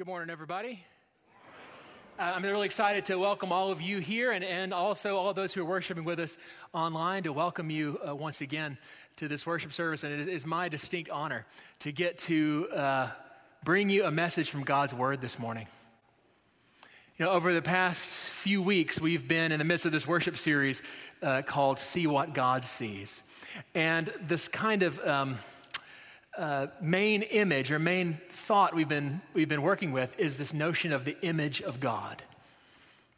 Good morning, everybody. Uh, I'm really excited to welcome all of you here and, and also all those who are worshiping with us online to welcome you uh, once again to this worship service. And it is, is my distinct honor to get to uh, bring you a message from God's Word this morning. You know, over the past few weeks, we've been in the midst of this worship series uh, called See What God Sees. And this kind of um, uh, main image or main thought we've been, we've been working with is this notion of the image of God.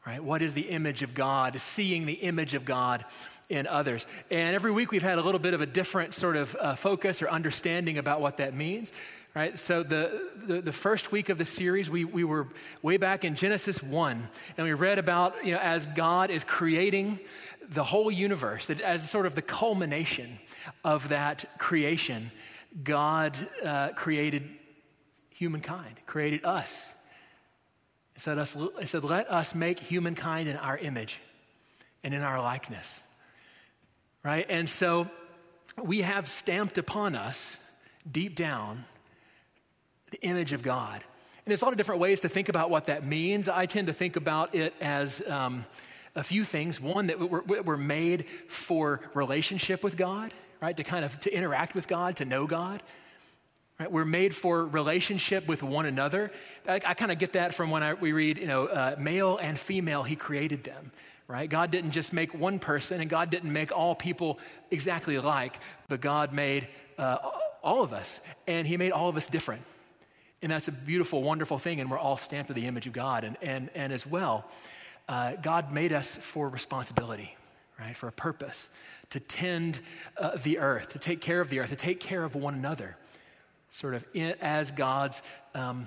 Right? What is the image of God? Seeing the image of God in others. And every week we've had a little bit of a different sort of uh, focus or understanding about what that means. Right? So the, the, the, first week of the series, we, we were way back in Genesis 1, and we read about, you know, as God is creating the whole universe, as sort of the culmination of that creation, God uh, created humankind, created us. He said, us. he said, Let us make humankind in our image and in our likeness. Right? And so we have stamped upon us, deep down, the image of God. And there's a lot of different ways to think about what that means. I tend to think about it as um, a few things. One, that we're, we're made for relationship with God right? To kind of to interact with God, to know God. Right? We're made for relationship with one another. I, I kind of get that from when I, we read, you know, uh, male and female, He created them. Right? God didn't just make one person, and God didn't make all people exactly alike, but God made uh, all of us, and He made all of us different. And that's a beautiful, wonderful thing, and we're all stamped with the image of God. And, and, and as well, uh, God made us for responsibility, right? For a purpose to tend uh, the earth, to take care of the earth, to take care of one another, sort of in, as God's um,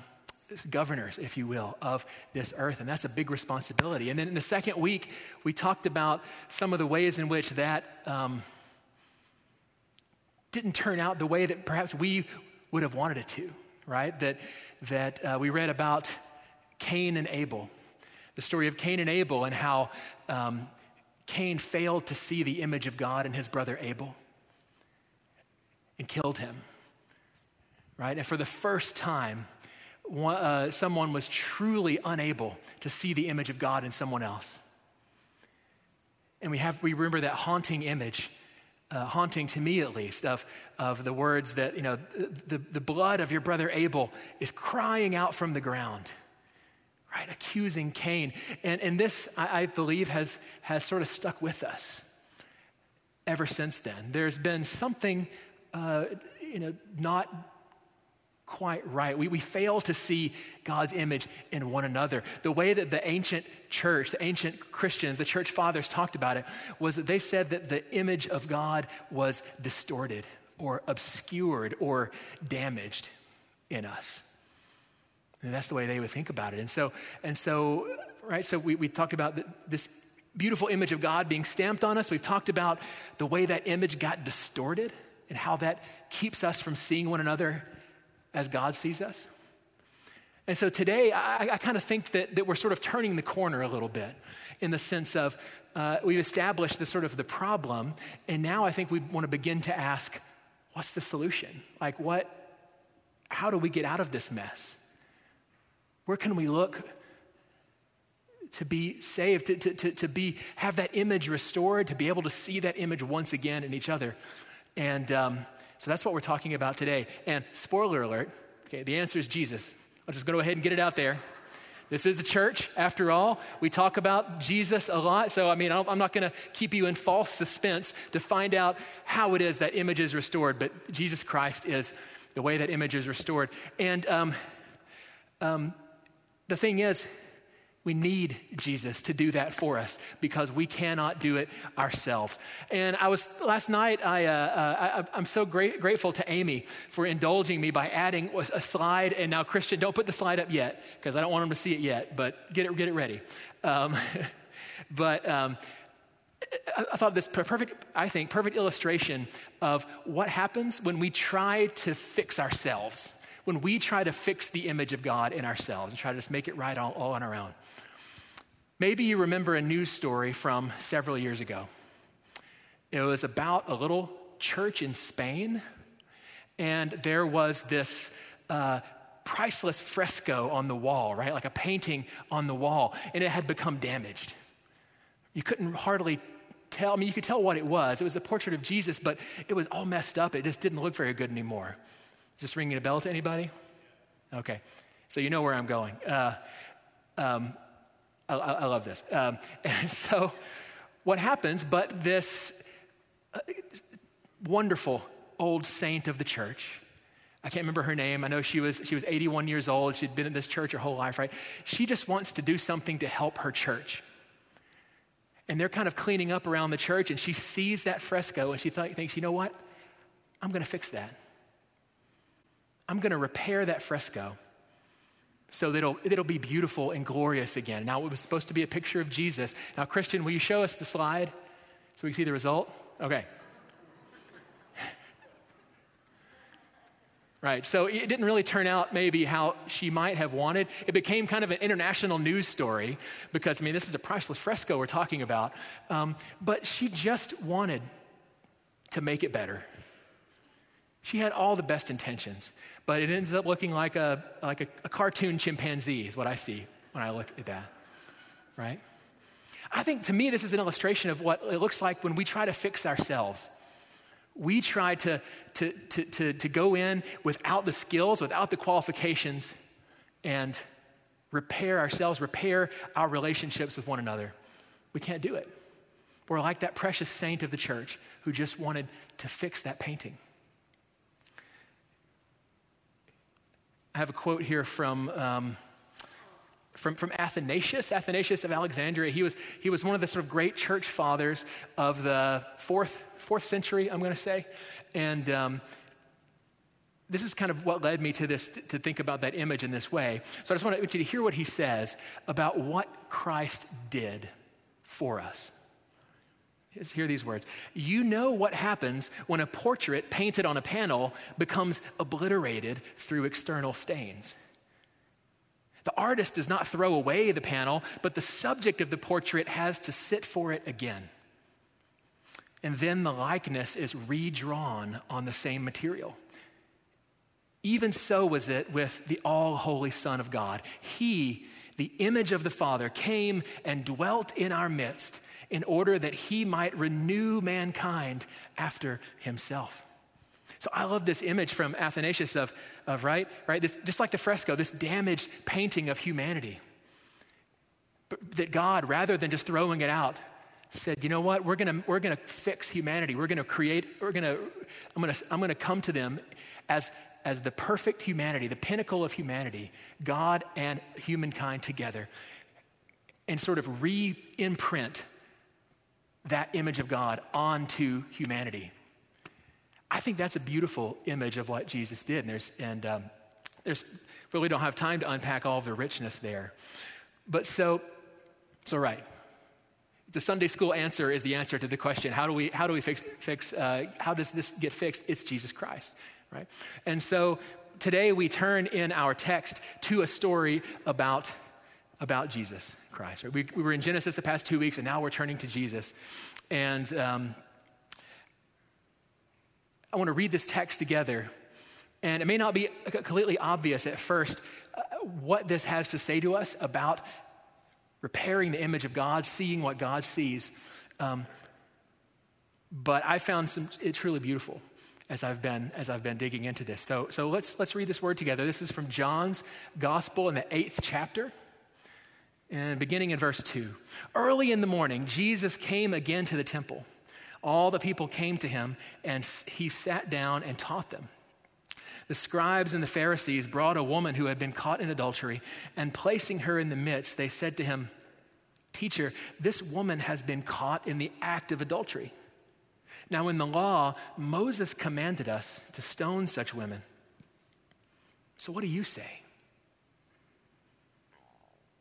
governors, if you will, of this earth. And that's a big responsibility. And then in the second week, we talked about some of the ways in which that um, didn't turn out the way that perhaps we would have wanted it to, right? That, that uh, we read about Cain and Abel, the story of Cain and Abel, and how um, Cain failed to see the image of God in his brother Abel and killed him. Right? And for the first time, one, uh, someone was truly unable to see the image of God in someone else. And we, have, we remember that haunting image, uh, haunting to me at least, of, of the words that, you know, the, the blood of your brother Abel is crying out from the ground right? Accusing Cain. And, and this, I, I believe, has, has sort of stuck with us ever since then. There's been something, uh, you know, not quite right. We, we fail to see God's image in one another. The way that the ancient church, the ancient Christians, the church fathers talked about it was that they said that the image of God was distorted or obscured or damaged in us. And that's the way they would think about it. And so, and so right, so we, we talked about this beautiful image of God being stamped on us. We've talked about the way that image got distorted and how that keeps us from seeing one another as God sees us. And so today, I, I kind of think that, that we're sort of turning the corner a little bit in the sense of uh, we've established the sort of the problem, and now I think we want to begin to ask, what's the solution? Like, what, how do we get out of this mess? Where can we look to be saved, to, to, to, to be, have that image restored, to be able to see that image once again in each other? And um, so that's what we're talking about today. And spoiler alert, okay, the answer is Jesus. I'm just go ahead and get it out there. This is a church, after all. We talk about Jesus a lot. So, I mean, I'm not going to keep you in false suspense to find out how it is that image is restored, but Jesus Christ is the way that image is restored. And um, um, the thing is, we need Jesus to do that for us because we cannot do it ourselves. And I was last night. I, uh, uh, I am so great, grateful to Amy for indulging me by adding a slide. And now, Christian, don't put the slide up yet because I don't want them to see it yet. But get it get it ready. Um, but um, I thought this perfect, I think, perfect illustration of what happens when we try to fix ourselves when we try to fix the image of God in ourselves and try to just make it right all, all on our own. Maybe you remember a news story from several years ago. It was about a little church in Spain, and there was this uh, priceless fresco on the wall, right? Like a painting on the wall, and it had become damaged. You couldn't hardly tell, I mean, you could tell what it was. It was a portrait of Jesus, but it was all messed up. It just didn't look very good anymore. Is this ringing a bell to anybody? Okay, so you know where I'm going. Uh, um, I, I, love this. Um, and so, what happens, but this uh, wonderful old saint of the church, I can't remember her name. I know she was, she was 81 years old. She'd been in this church her whole life, right? She just wants to do something to help her church. And they're kind of cleaning up around the church, and she sees that fresco and she th- thinks, you know what? I'm going to fix that. I'm going to repair that fresco so that it'll, it'll be beautiful and glorious again. Now, it was supposed to be a picture of Jesus. Now, Christian, will you show us the slide so we can see the result? Okay. Right, so it didn't really turn out maybe how she might have wanted. It became kind of an international news story because, I mean, this is a priceless fresco we're talking about. Um, but she just wanted to make it better. She had all the best intentions, but it ends up looking like a, like a, a cartoon chimpanzee, is what I see when I look at that, right? I think to me, this is an illustration of what it looks like when we try to fix ourselves. We try to, to, to, to, to go in without the skills, without the qualifications, and repair ourselves, repair our relationships with one another. We can't do it. We're like that precious saint of the church who just wanted to fix that painting. I have a quote here from, um, from, from Athanasius, Athanasius of Alexandria. He was, he was one of the sort of great church fathers of the fourth, fourth century, I'm going to say. And um, this is kind of what led me to this, to think about that image in this way. So I just want you to hear what he says about what Christ did for us. Hear these words. You know what happens when a portrait painted on a panel becomes obliterated through external stains. The artist does not throw away the panel, but the subject of the portrait has to sit for it again. And then the likeness is redrawn on the same material. Even so was it with the all holy Son of God. He, the image of the Father, came and dwelt in our midst in order that he might renew mankind after himself. So I love this image from Athanasius of, of right, right, this, just like the fresco, this damaged painting of humanity. But that God, rather than just throwing it out, said, you know what, we're gonna, we're gonna fix humanity. We're gonna create, we're gonna, I'm gonna, I'm gonna come to them as, as the perfect humanity, the pinnacle of humanity, God and humankind together, and sort of re imprint that image of God onto humanity. I think that's a beautiful image of what Jesus did. And there's, and, um, there's really don't have time to unpack all of the richness there. But so, it's all right. The Sunday school answer is the answer to the question how do we, how do we fix, fix uh, how does this get fixed? It's Jesus Christ, right? And so today we turn in our text to a story about about Jesus Christ. Right? We, we, were in Genesis the past two weeks, and now we're turning to Jesus. And um, I want to read this text together. And it may not be completely obvious at first uh, what this has to say to us about repairing the image of God, seeing what God sees. Um, but I found some, it truly beautiful as I've been as I've been digging into this. So, so let's let's read this word together. This is from John's Gospel in the eighth chapter. And beginning in verse 2 Early in the morning, Jesus came again to the temple. All the people came to him, and he sat down and taught them. The scribes and the Pharisees brought a woman who had been caught in adultery, and placing her in the midst, they said to him, Teacher, this woman has been caught in the act of adultery. Now, in the law, Moses commanded us to stone such women. So, what do you say?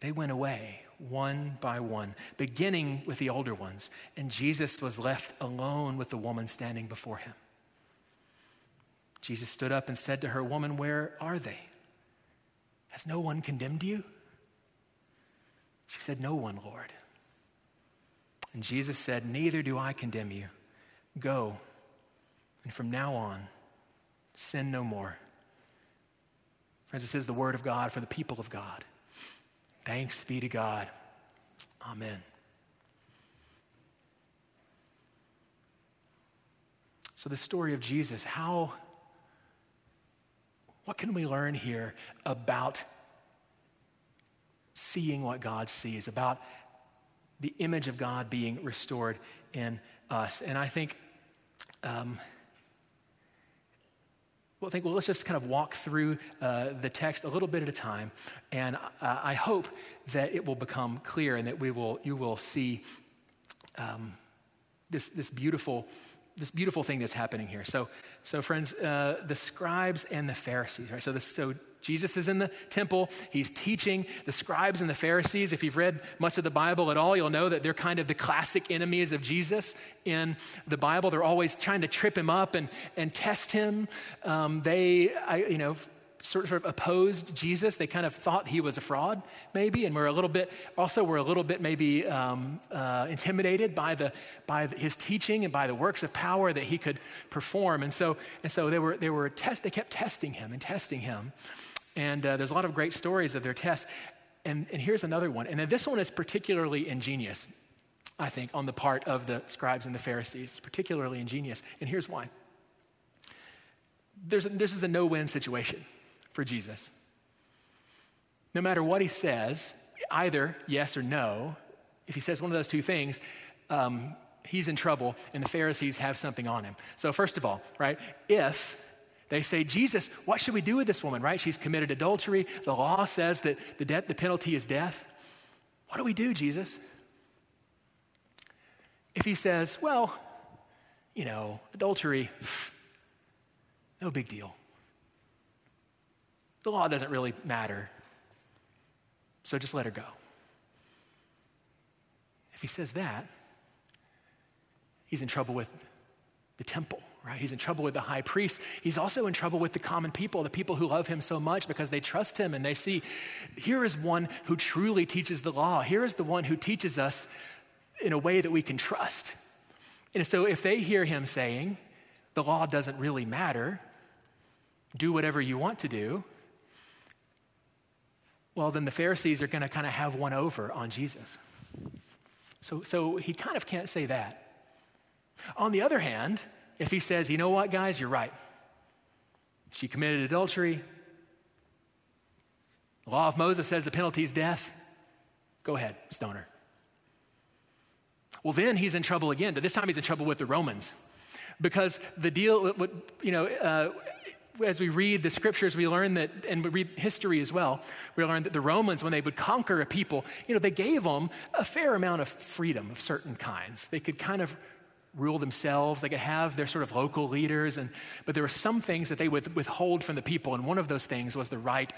They went away one by one, beginning with the older ones, and Jesus was left alone with the woman standing before him. Jesus stood up and said to her, Woman, where are they? Has no one condemned you? She said, No one, Lord. And Jesus said, Neither do I condemn you. Go, and from now on, sin no more. Friends, this is the word of God for the people of God. Thanks be to God. Amen. So, the story of Jesus, how, what can we learn here about seeing what God sees, about the image of God being restored in us? And I think um, well, think, well, let's just kind of walk through uh, the text a little bit at a time. And uh, I hope that it will become clear and that we will, you will see um, this, this, beautiful, this beautiful thing that's happening here. So, so friends, uh, the scribes and the Pharisees, right? So, this, so Jesus is in the temple. He's teaching the scribes and the Pharisees. If you've read much of the Bible at all, you'll know that they're kind of the classic enemies of Jesus in the Bible. They're always trying to trip him up and, and test him. Um, they, I, you know, sort of opposed Jesus. They kind of thought he was a fraud, maybe, and we're a little bit, also, we're a little bit maybe um, uh, intimidated by, the, by his teaching and by the works of power that he could perform. And so, and so they, were, they, were test, they kept testing him and testing him. And uh, there's a lot of great stories of their tests. And, and here's another one. And this one is particularly ingenious, I think, on the part of the scribes and the Pharisees. It's particularly ingenious. And here's why there's this is a no win situation for Jesus. No matter what he says, either yes or no, if he says one of those two things, um, he's in trouble and the Pharisees have something on him. So, first of all, right, if they say, Jesus, what should we do with this woman, right? She's committed adultery. The law says that the, de- the penalty is death. What do we do, Jesus? If he says, well, you know, adultery, no big deal. The law doesn't really matter. So just let her go. If he says that, he's in trouble with the temple right? He's in trouble with the high priest. He's also in trouble with the common people, the people who love him so much because they trust him and they see here is one who truly teaches the law. Here is the one who teaches us in a way that we can trust. And so if they hear him saying, the law doesn't really matter, do whatever you want to do, well, then the Pharisees are going to kind of have one over on Jesus. So, so he kind of can't say that. On the other hand, if he says, you know what, guys, you're right. She committed adultery. The law of Moses says the penalty is death. Go ahead, stone her. Well, then he's in trouble again, but this time he's in trouble with the Romans. Because the deal, you know, uh, as we read the scriptures, we learn that, and we read history as well, we learn that the Romans, when they would conquer a people, you know, they gave them a fair amount of freedom of certain kinds. They could kind of rule themselves. They could have their sort of local leaders, and, but there were some things that they would withhold from the people, and one of those things was the right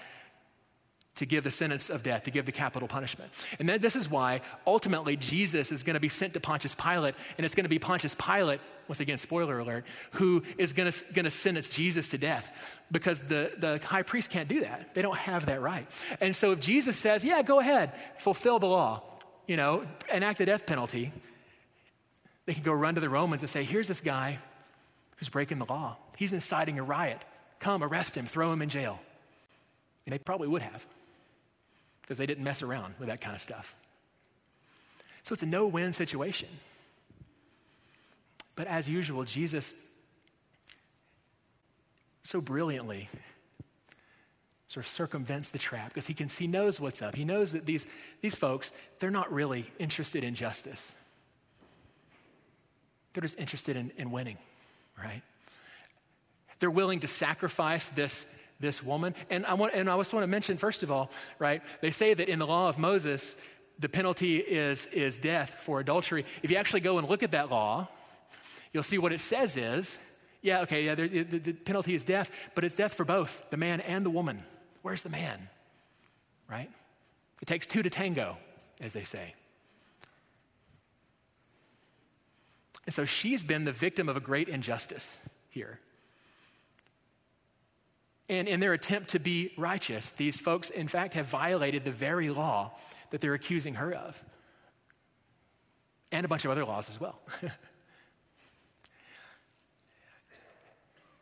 to give the sentence of death, to give the capital punishment. And this is why ultimately Jesus is going to be sent to Pontius Pilate, and it's going to be Pontius Pilate, once again, spoiler alert, who is going to, sentence Jesus to death because the, the high priest can't do that. They don't have that right. And so if Jesus says, yeah, go ahead, fulfill the law, you know, enact the death penalty, they could go run to the Romans and say, here's this guy who's breaking the law. He's inciting a riot. Come, arrest him, throw him in jail. And they probably would have because they didn't mess around with that kind of stuff. So it's a no win situation. But as usual, Jesus so brilliantly sort of circumvents the trap because he can he knows what's up. He knows that these, these folks, they're not really interested in justice. They're just interested in, in winning, right? They're willing to sacrifice this, this woman. And I, want, and I just want to mention, first of all, right, they say that in the law of Moses, the penalty is, is death for adultery. If you actually go and look at that law, you'll see what it says is yeah, okay, yeah, the, the, penalty is death, but it's death for both the man and the woman. Where's the man? Right? It takes two to tango, as they say. And so she's been the victim of a great injustice here. And in their attempt to be righteous, these folks, in fact, have violated the very law that they're accusing her of, and a bunch of other laws as well.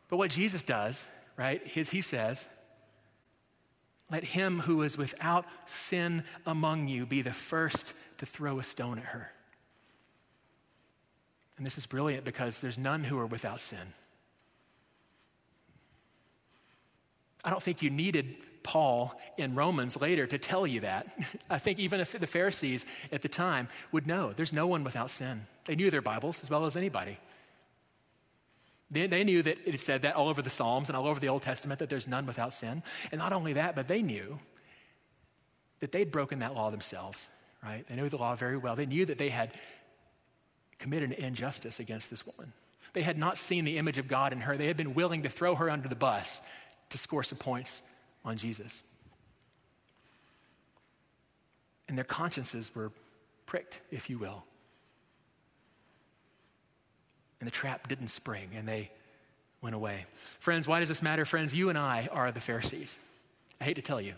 but what Jesus does, right, is he says, let him who is without sin among you be the first to throw a stone at her. And this is brilliant because there's none who are without sin. I don't think you needed Paul in Romans later to tell you that. I think even if the Pharisees at the time would know there's no one without sin. They knew their Bibles as well as anybody. They, they knew that it said that all over the Psalms and all over the Old Testament that there's none without sin. And not only that, but they knew that they'd broken that law themselves, right? They knew the law very well. They knew that they had committed an injustice against this woman. They had not seen the image of God in her. They had been willing to throw her under the bus to score some points on Jesus. And their consciences were pricked, if you will. And the trap didn't spring and they went away. Friends, why does this matter? Friends, you and I are the Pharisees. I hate to tell you.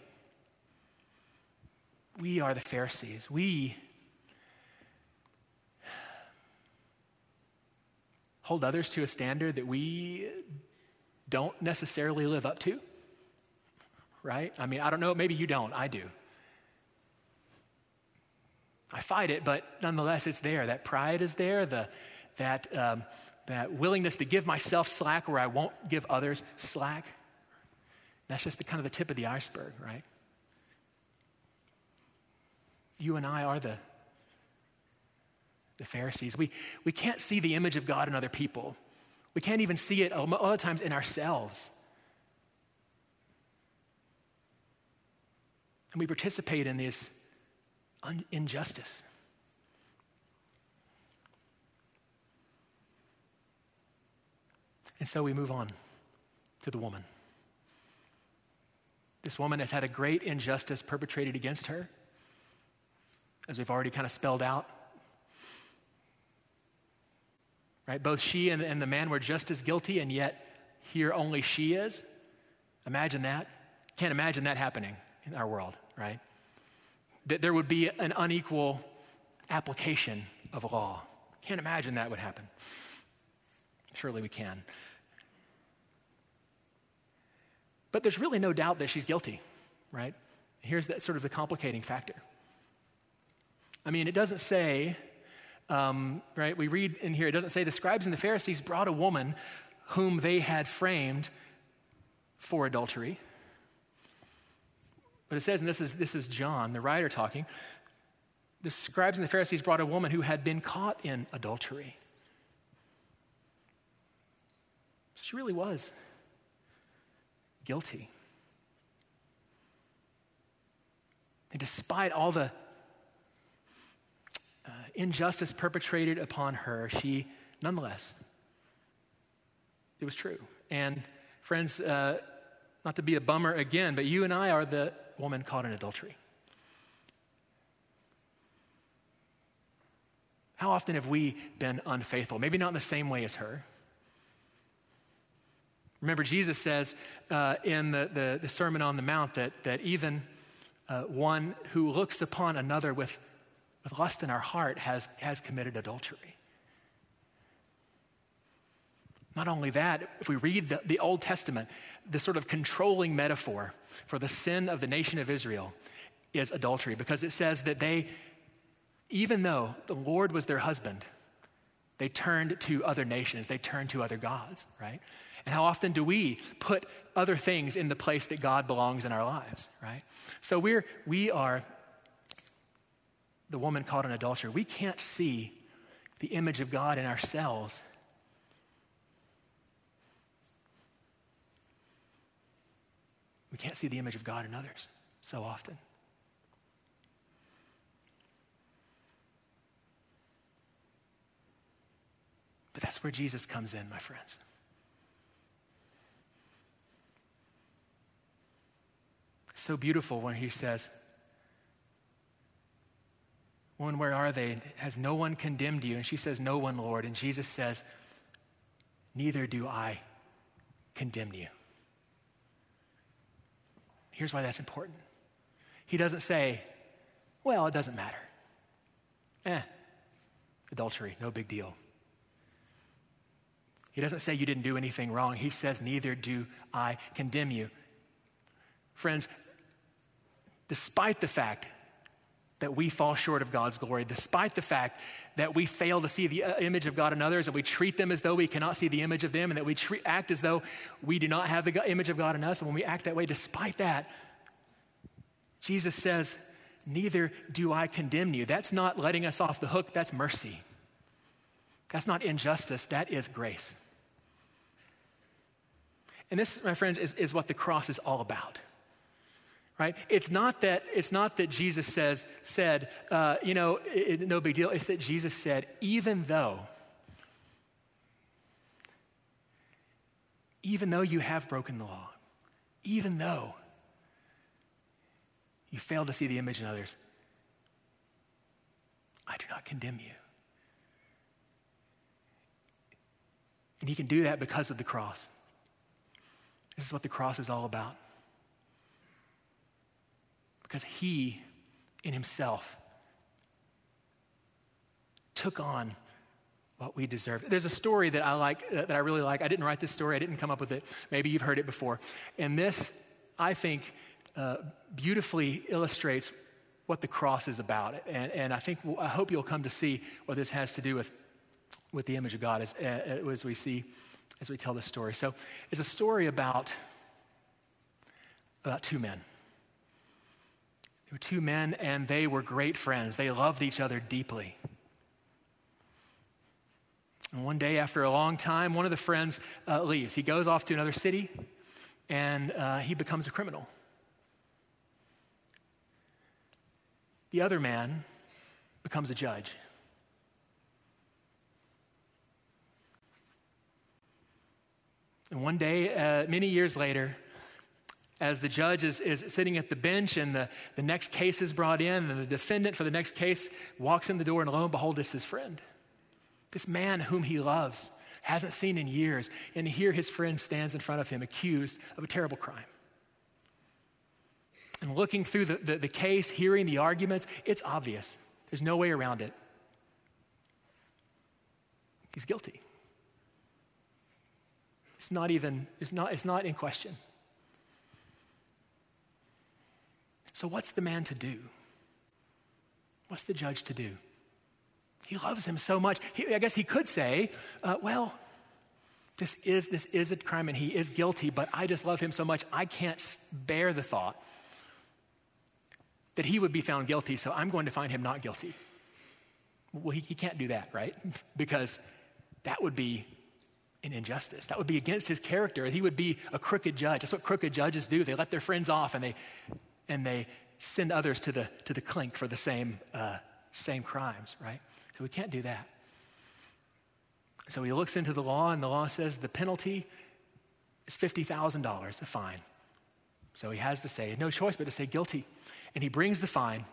We are the Pharisees. We hold others to a standard that we don't necessarily live up to, right? I mean, I don't know, maybe you don't, I do. I fight it, but nonetheless, it's there. That pride is there, the, that, um, that willingness to give myself slack where I won't give others slack. That's just the kind of the tip of the iceberg, right? You and I are the, the Pharisees. We, we can't see the image of God in other people. We can't even see it a lot of times in ourselves. And we participate in this un- injustice. And so we move on to the woman. This woman has had a great injustice perpetrated against her, as we've already kind of spelled out. Right? Both she and, and the man were just as guilty, and yet here only she is. Imagine that. Can't imagine that happening in our world, right? That there would be an unequal application of law. Can't imagine that would happen. Surely we can. But there's really no doubt that she's guilty, right? Here's that sort of the complicating factor. I mean, it doesn't say um, right? We read in here, it doesn't say the scribes and the Pharisees brought a woman whom they had framed for adultery. But it says, and this is, this is John, the writer talking, the scribes and the Pharisees brought a woman who had been caught in adultery. She really was guilty. And despite all the injustice perpetrated upon her, she nonetheless, it was true. And friends, uh, not to be a bummer again, but you and I are the woman caught in adultery. How often have we been unfaithful? Maybe not in the same way as her. Remember, Jesus says uh, in the, the, the, Sermon on the Mount that, that even uh, one who looks upon another with with lust in our heart has, has committed adultery. Not only that, if we read the, the Old Testament, the sort of controlling metaphor for the sin of the nation of Israel is adultery because it says that they, even though the Lord was their husband, they turned to other nations, they turned to other gods, right? And how often do we put other things in the place that God belongs in our lives, right? So we're, we are the woman caught in adultery, we can't see the image of God in ourselves. We can't see the image of God in others so often. But that's where Jesus comes in, my friends. So beautiful when he says, Woman, where are they? Has no one condemned you? And she says, No one, Lord. And Jesus says, Neither do I condemn you. Here's why that's important. He doesn't say, Well, it doesn't matter. Eh, adultery, no big deal. He doesn't say you didn't do anything wrong. He says, Neither do I condemn you. Friends, despite the fact that we fall short of God's glory, despite the fact that we fail to see the uh, image of God in others and we treat them as though we cannot see the image of them and that we treat, act as though we do not have the image of God in us. And when we act that way, despite that, Jesus says, Neither do I condemn you. That's not letting us off the hook, that's mercy. That's not injustice, that is grace. And this, my friends, is, is what the cross is all about right? It's not that, it's not that Jesus says, said, uh, you know, it, no big deal. It's that Jesus said, even though, even though you have broken the law, even though you fail to see the image in others, I do not condemn you. And he can do that because of the cross. This is what the cross is all about because he, in himself, took on what we deserve. There's a story that I like, uh, that I really like. I didn't write this story, I didn't come up with it. Maybe you've heard it before. And this, I think, uh, beautifully illustrates what the cross is about. And, and I think, I hope you'll come to see what this has to do with, with the image of God as, uh, as we see, as we tell this story. So it's a story about, about two men. There were two men, and they were great friends. They loved each other deeply. And one day, after a long time, one of the friends uh, leaves. He goes off to another city, and uh, he becomes a criminal. The other man becomes a judge. And one day, uh, many years later, as the judge is, is sitting at the bench and the, the next case is brought in, and the defendant for the next case walks in the door, and lo and behold, it's his friend. This man whom he loves, hasn't seen in years, and here his friend stands in front of him accused of a terrible crime. And looking through the, the, the case, hearing the arguments, it's obvious. There's no way around it. He's guilty. It's not even, it's not, it's not in question. So, what's the man to do? What's the judge to do? He loves him so much. He, I guess he could say, uh, well, this is, this is a crime and he is guilty, but I just love him so much, I can't bear the thought that he would be found guilty, so I'm going to find him not guilty. Well, he, he can't do that, right? because that would be an injustice. That would be against his character. He would be a crooked judge. That's what crooked judges do. They let their friends off and they and they send others to the, to the clink for the same, uh, same crimes, right? So we can't do that. So he looks into the law, and the law says the penalty is $50,000, a fine. So he has to say, no choice but to say guilty. And he brings the fine,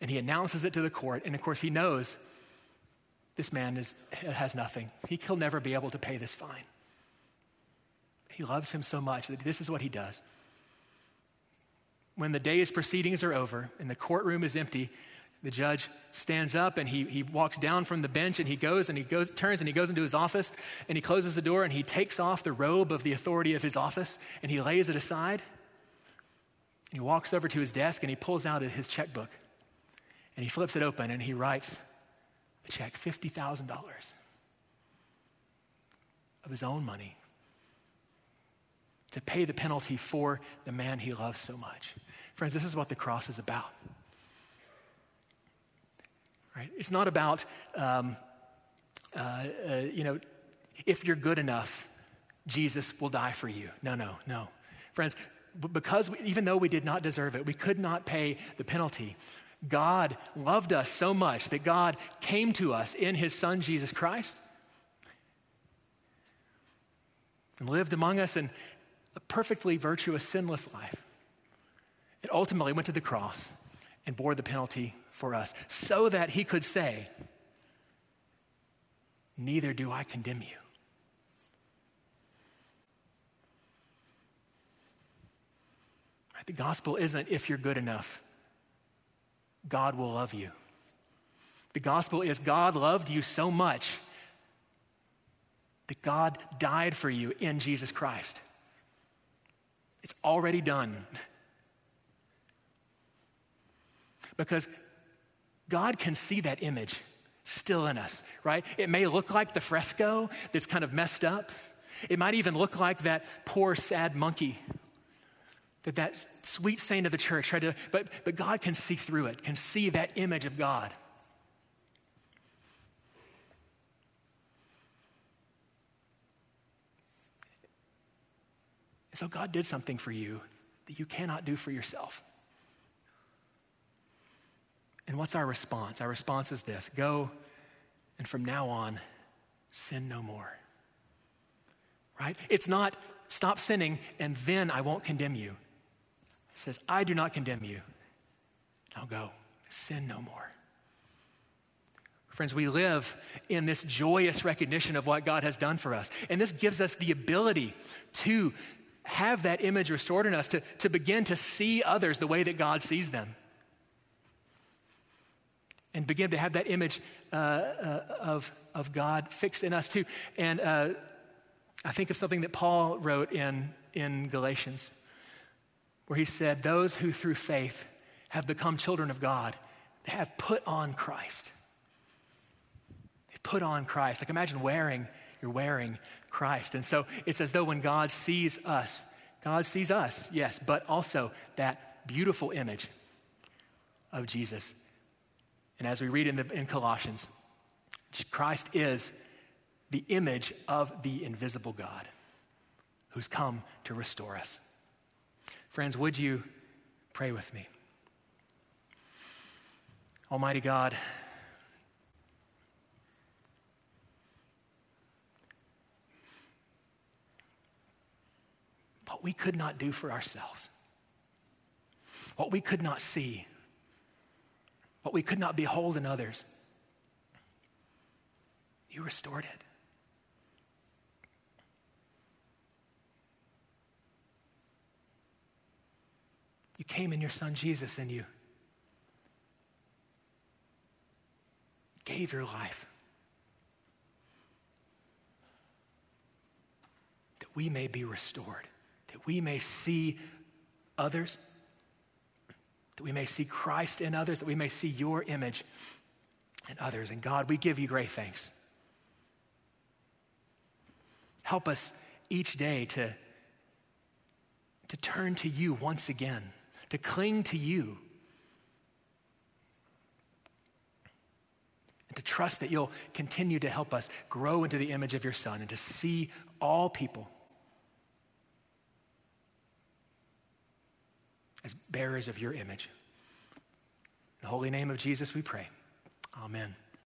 and he announces it to the court. And of course, he knows this man is, has nothing. He, he'll never be able to pay this fine. He loves him so much that this is what he does when the day's proceedings are over and the courtroom is empty, the judge stands up and he, he walks down from the bench and he goes and he goes, turns and he goes into his office and he closes the door and he takes off the robe of the authority of his office and he lays it aside. He walks over to his desk and he pulls out his checkbook and he flips it open and he writes a check $50,000 of his own money to pay the penalty for the man he loves so much. Friends, this is what the cross is about. Right? It's not about, um, uh, uh, you know, if you're good enough, Jesus will die for you. No, no, no. Friends, because we, even though we did not deserve it, we could not pay the penalty. God loved us so much that God came to us in his son, Jesus Christ, and lived among us in a perfectly virtuous, sinless life. It ultimately went to the cross and bore the penalty for us so that he could say, Neither do I condemn you. The gospel isn't if you're good enough, God will love you. The gospel is God loved you so much that God died for you in Jesus Christ. It's already done. Because God can see that image still in us, right? It may look like the fresco that's kind of messed up. It might even look like that poor, sad monkey that that sweet saint of the church tried to, but, but God can see through it, can see that image of God. And so God did something for you that you cannot do for yourself. And what's our response? Our response is this go and from now on, sin no more. Right? It's not stop sinning and then I won't condemn you. It says, I do not condemn you. Now go, sin no more. Friends, we live in this joyous recognition of what God has done for us. And this gives us the ability to have that image restored in us, to, to begin to see others the way that God sees them. And begin to have that image uh, uh, of, of God fixed in us too. And uh, I think of something that Paul wrote in, in Galatians, where he said, Those who through faith have become children of God have put on Christ. They put on Christ. Like imagine wearing, you're wearing Christ. And so it's as though when God sees us, God sees us, yes, but also that beautiful image of Jesus. And as we read in, the, in Colossians, Christ is the image of the invisible God who's come to restore us. Friends, would you pray with me? Almighty God, what we could not do for ourselves, what we could not see, what we could not behold in others. You restored it. You came in your son Jesus and you gave your life that we may be restored that we may see others, that we may see Christ in others, that we may see your image in others. And God, we give you great thanks. Help us each day to, to turn to you once again, to cling to you, and to trust that you'll continue to help us grow into the image of your Son and to see all people as bearers of your image. In the holy name of Jesus, we pray. Amen.